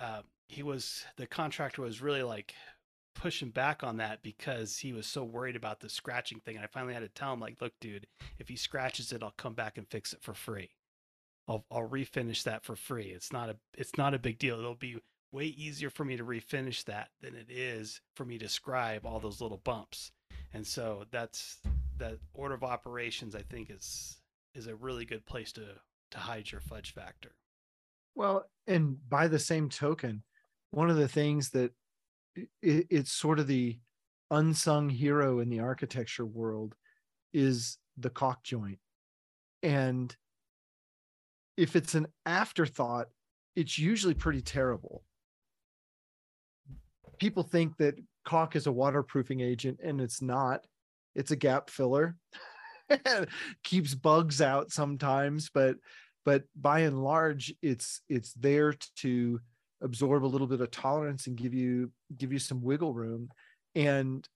uh, he was, the contractor was really like pushing back on that because he was so worried about the scratching thing. And I finally had to tell him, like, look, dude, if he scratches it, I'll come back and fix it for free. I'll, I'll refinish that for free. It's not a, it's not a big deal. It'll be way easier for me to refinish that than it is for me to scribe all those little bumps and so that's that order of operations i think is is a really good place to to hide your fudge factor Well, and by the same token, one of the things that it, it's sort of the unsung hero in the architecture world is the caulk joint. And if it's an afterthought, it's usually pretty terrible. People think that caulk is a waterproofing agent and it's not. It's a gap filler. [laughs] Keeps bugs out sometimes, but but by and large it's it's there to absorb a little bit of tolerance and give you give you some wiggle room and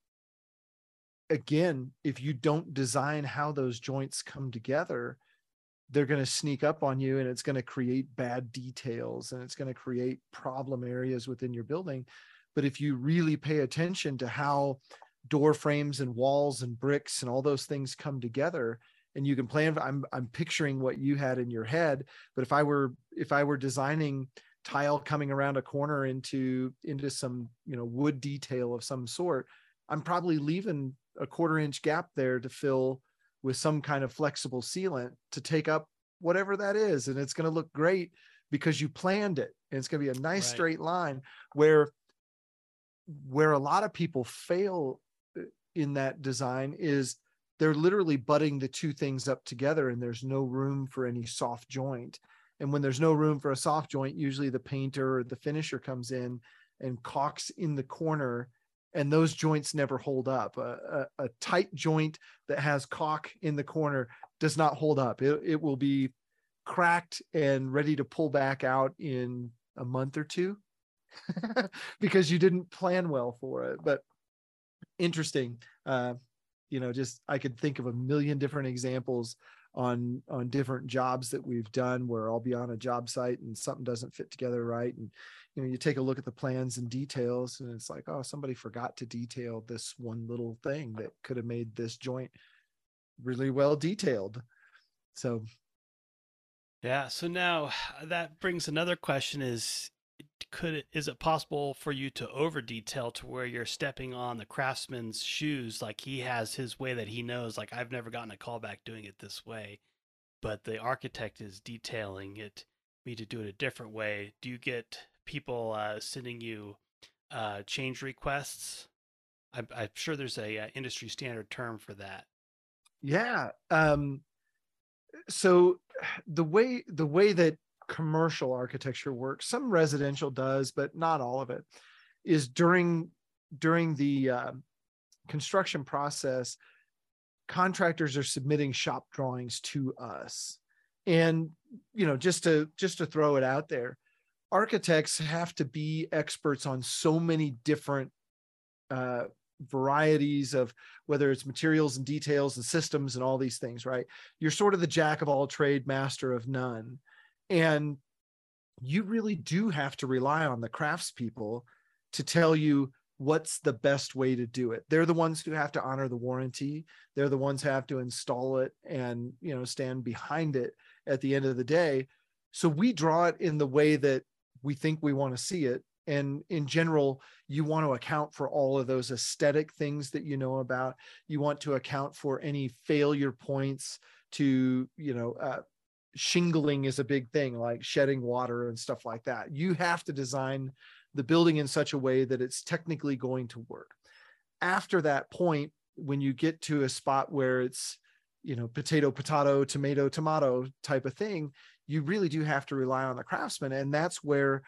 again if you don't design how those joints come together they're going to sneak up on you and it's going to create bad details and it's going to create problem areas within your building but if you really pay attention to how door frames and walls and bricks and all those things come together and you can plan i'm i'm picturing what you had in your head but if i were if i were designing tile coming around a corner into into some you know wood detail of some sort i'm probably leaving a quarter inch gap there to fill with some kind of flexible sealant to take up whatever that is and it's going to look great because you planned it and it's going to be a nice right. straight line where where a lot of people fail uh, in that design is they're literally butting the two things up together and there's no room for any soft joint. And when there's no room for a soft joint usually the painter or the finisher comes in and caulks in the corner and those joints never hold up. A, a, a tight joint that has caulk in the corner does not hold up. It, it will be cracked and ready to pull back out in a month or two [laughs] because you didn't plan well for it but interesting uh, you know just i could think of a million different examples on on different jobs that we've done where i'll be on a job site and something doesn't fit together right. And you know you take a look at the plans and details and it's like oh somebody forgot to detail this one little thing that could have made this joint really well detailed. So yeah. So now that brings another question is could it is it possible for you to over detail to where you're stepping on the craftsman's shoes? Like he has his way that he knows like i've never gotten a callback doing it this way but the architect is detailing it me to do it a different way. Do you get people uh, sending you uh, change requests? I'm, I'm, sure there's a uh, industry standard term for that. Yeah um so the way the way that commercial architecture works some residential does but not all of it is during during the uh, construction process contractors are submitting shop drawings to us. And you know just to just to throw it out there architects have to be experts on so many different uh, varieties of whether it's materials and details and systems and all these things right? You're sort of the jack of all trade master of none and you really do have to rely on the craftspeople to tell you what's the best way to do it. They're the ones who have to honor the warranty. They're the ones who have to install it and, you know, stand behind it at the end of the day. So we draw it in the way that we think we want to see it. And in general, you want to account for all of those aesthetic things that you know about. You want to account for any failure points to, you know, uh, shingling is a big thing like shedding water and stuff like that. You have to design the building in such a way that it's technically going to work. After that point when you get to a spot where it's you know potato potato tomato tomato type of thing you really do have to rely on the craftsman and that's where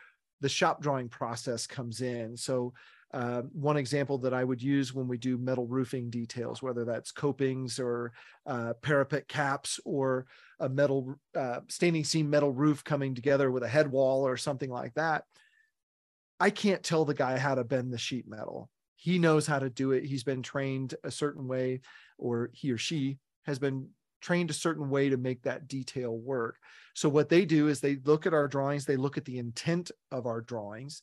the shop drawing process comes in. So uh, one example that I would use when we do metal roofing details, whether that's copings or uh, parapet caps or a metal uh, standing seam metal roof coming together with a head wall or something like that. I can't tell the guy how to bend the sheet metal. He knows how to do it. He's been trained a certain way, or he or she has been trained a certain way to make that detail work. So, what they do is they look at our drawings, they look at the intent of our drawings,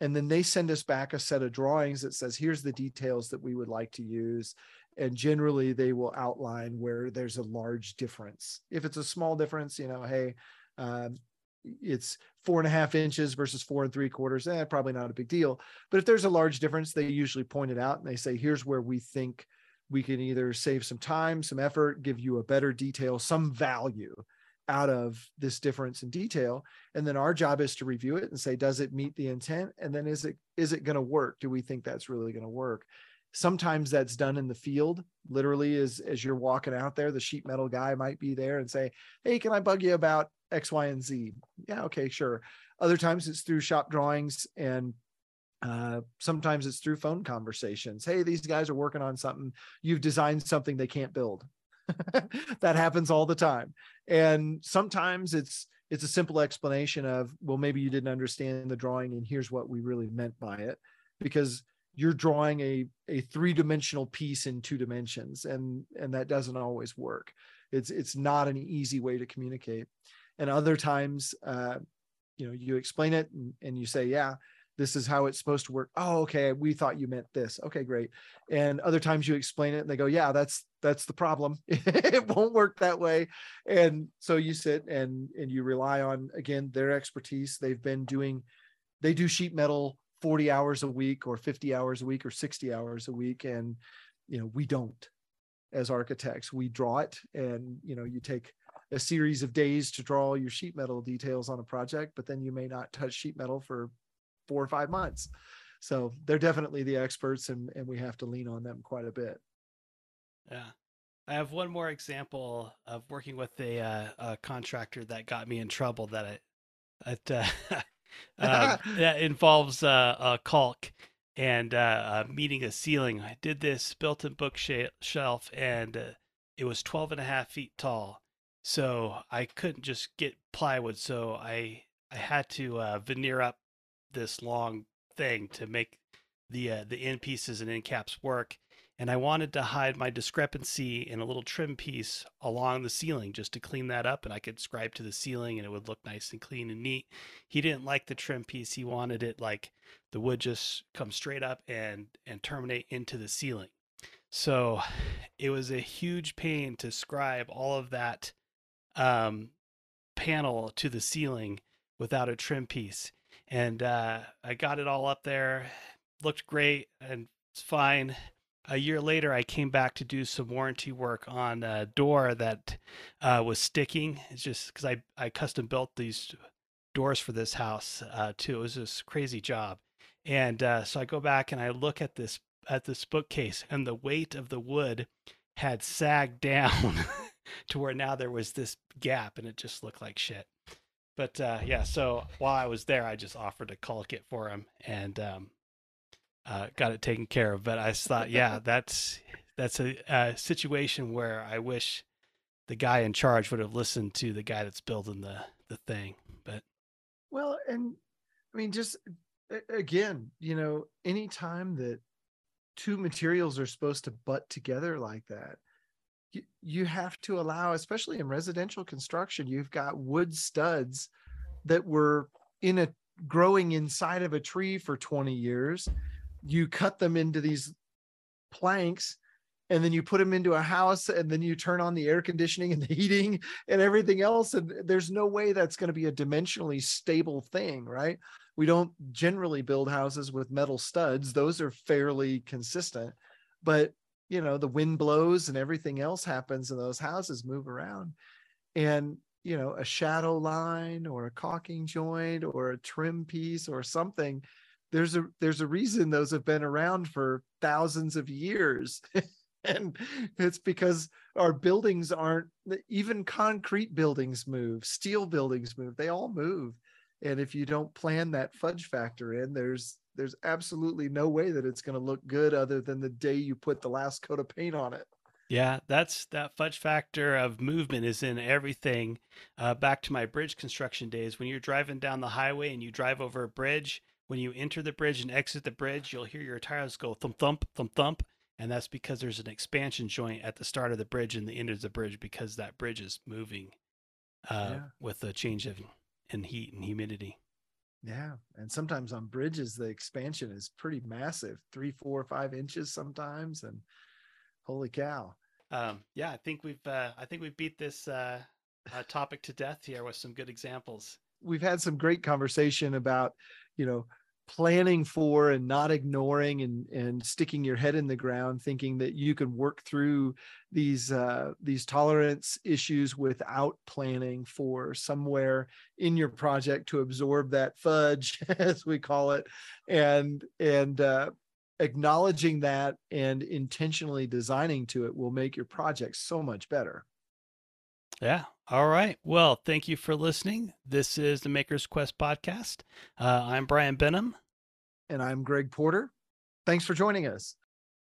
and then they send us back a set of drawings that says here's the details that we would like to use. And generally they will outline where there's a large difference. If it's a small difference you know hey um, it's four and a half inches versus four and three quarters eh, probably not a big deal. But if there's a large difference they usually point it out and they say here's where we think we can either save some time some effort give you a better detail some value out of this difference in detail and then our job is to review it and say does it meet the intent and then is it is it going to work do we think that's really going to work sometimes that's done in the field literally as as you're walking out there the sheet metal guy might be there and say hey can i bug you about x y and z yeah okay sure other times it's through shop drawings and uh, sometimes it's through phone conversations. Hey, these guys are working on something. You've designed something they can't build. [laughs] that happens all the time. And sometimes it's it's a simple explanation of, well, maybe you didn't understand the drawing, and here's what we really meant by it, because you're drawing a a three-dimensional piece in two dimensions, and and that doesn't always work. It's it's not an easy way to communicate. And other times, uh, you know, you explain it and, and you say, yeah, this is how it's supposed to work. Oh okay we thought you meant this. Okay great. And other times you explain it and they go yeah that's that's the problem. [laughs] It won't work that way. And so you sit and and you rely on again their expertise. They've been doing they do sheet metal 40 hours a week or 50 hours a week or 60 hours a week. And you know we don't as architects. We draw it and you know you take a series of days to draw your sheet metal details on a project but then you may not touch sheet metal for four or five months. So they're definitely the experts, and and we have to lean on them quite a bit. Yeah. I have one more example of working with a, uh, a contractor that got me in trouble that it, it uh, uh, [laughs] [laughs] that involves uh, a caulk and uh, meeting a ceiling. I did this built-in bookshelf and uh, it was 12 and a half feet tall. So I couldn't just get plywood. So I, I had to uh, veneer up this long thing to make the uh, the end pieces and end caps work and I wanted to hide my discrepancy in a little trim piece along the ceiling just to clean that up and I could scribe to the ceiling and it would look nice and clean and neat. He didn't like the trim piece. He wanted it like the wood just come straight up and and terminate into the ceiling. So it was a huge pain to scribe all of that um, panel to the ceiling without a trim piece and uh, I got it all up there. Looked great and it's fine. A year later, I came back to do some warranty work on a door that uh, was sticking. It's just because I, I custom built these doors for this house uh, too. It was this crazy job, and uh, so I go back and I look at this at this bookcase, and the weight of the wood had sagged [laughs] down to where now there was this gap, and it just looked like shit but uh, yeah, so while I was there, I just offered to caulk it for him and um, uh, got it taken care of. But I thought, yeah, [laughs] that's that's a, a, situation where I wish the guy in charge would have listened to the guy that's building the the thing. But well, and I mean, just again, you know, any time that two materials are supposed to butt together like that, you, have to allow, especially in residential construction, you've got wood studs that were in a growing inside of a tree for 20 years. You cut them into these planks and then you put them into a house and then you turn on the air conditioning and the [laughs] heating and everything else and there's no way that's going to be a dimensionally stable thing right we don't generally build houses with metal studs those are fairly consistent but you know the wind blows and everything else happens and those houses move around. And you know a shadow line or a caulking joint or a trim piece or something there's a there's a reason those have been around for thousands of years. [laughs] And it's because our buildings aren't even concrete buildings move steel buildings move they all move. And if you don't plan that fudge factor in there's there's absolutely no way that it's going to look good other than the day you put the last coat of paint on it. Yeah, that's that fudge factor of movement is in everything. Uh, back to my bridge construction days, when you're driving down the highway and you drive over a bridge, when you enter the bridge and exit the bridge, you'll hear your tires go thump thump thump thump, and that's because there's an expansion joint at the start of the bridge and the end of the bridge because that bridge is moving uh, yeah. with the change of in heat and humidity. Yeah. And sometimes on bridges, the expansion is pretty massive three, four, five inches sometimes. And holy cow. Um, yeah, I think we've uh, I think we've beat this uh, uh, topic to death here with some good examples. We've had some great conversation about, you know, planning for and not ignoring and and sticking your head in the ground thinking that you can work through these uh, these tolerance issues without planning for somewhere in your project to absorb that fudge [laughs] as we call it and and uh, acknowledging that and intentionally designing to it will make your project so much better yeah. All right. Well, thank you for listening. This is the Maker's Quest podcast. Uh, I'm Brian Benham. And I'm Greg Porter. Thanks for joining us.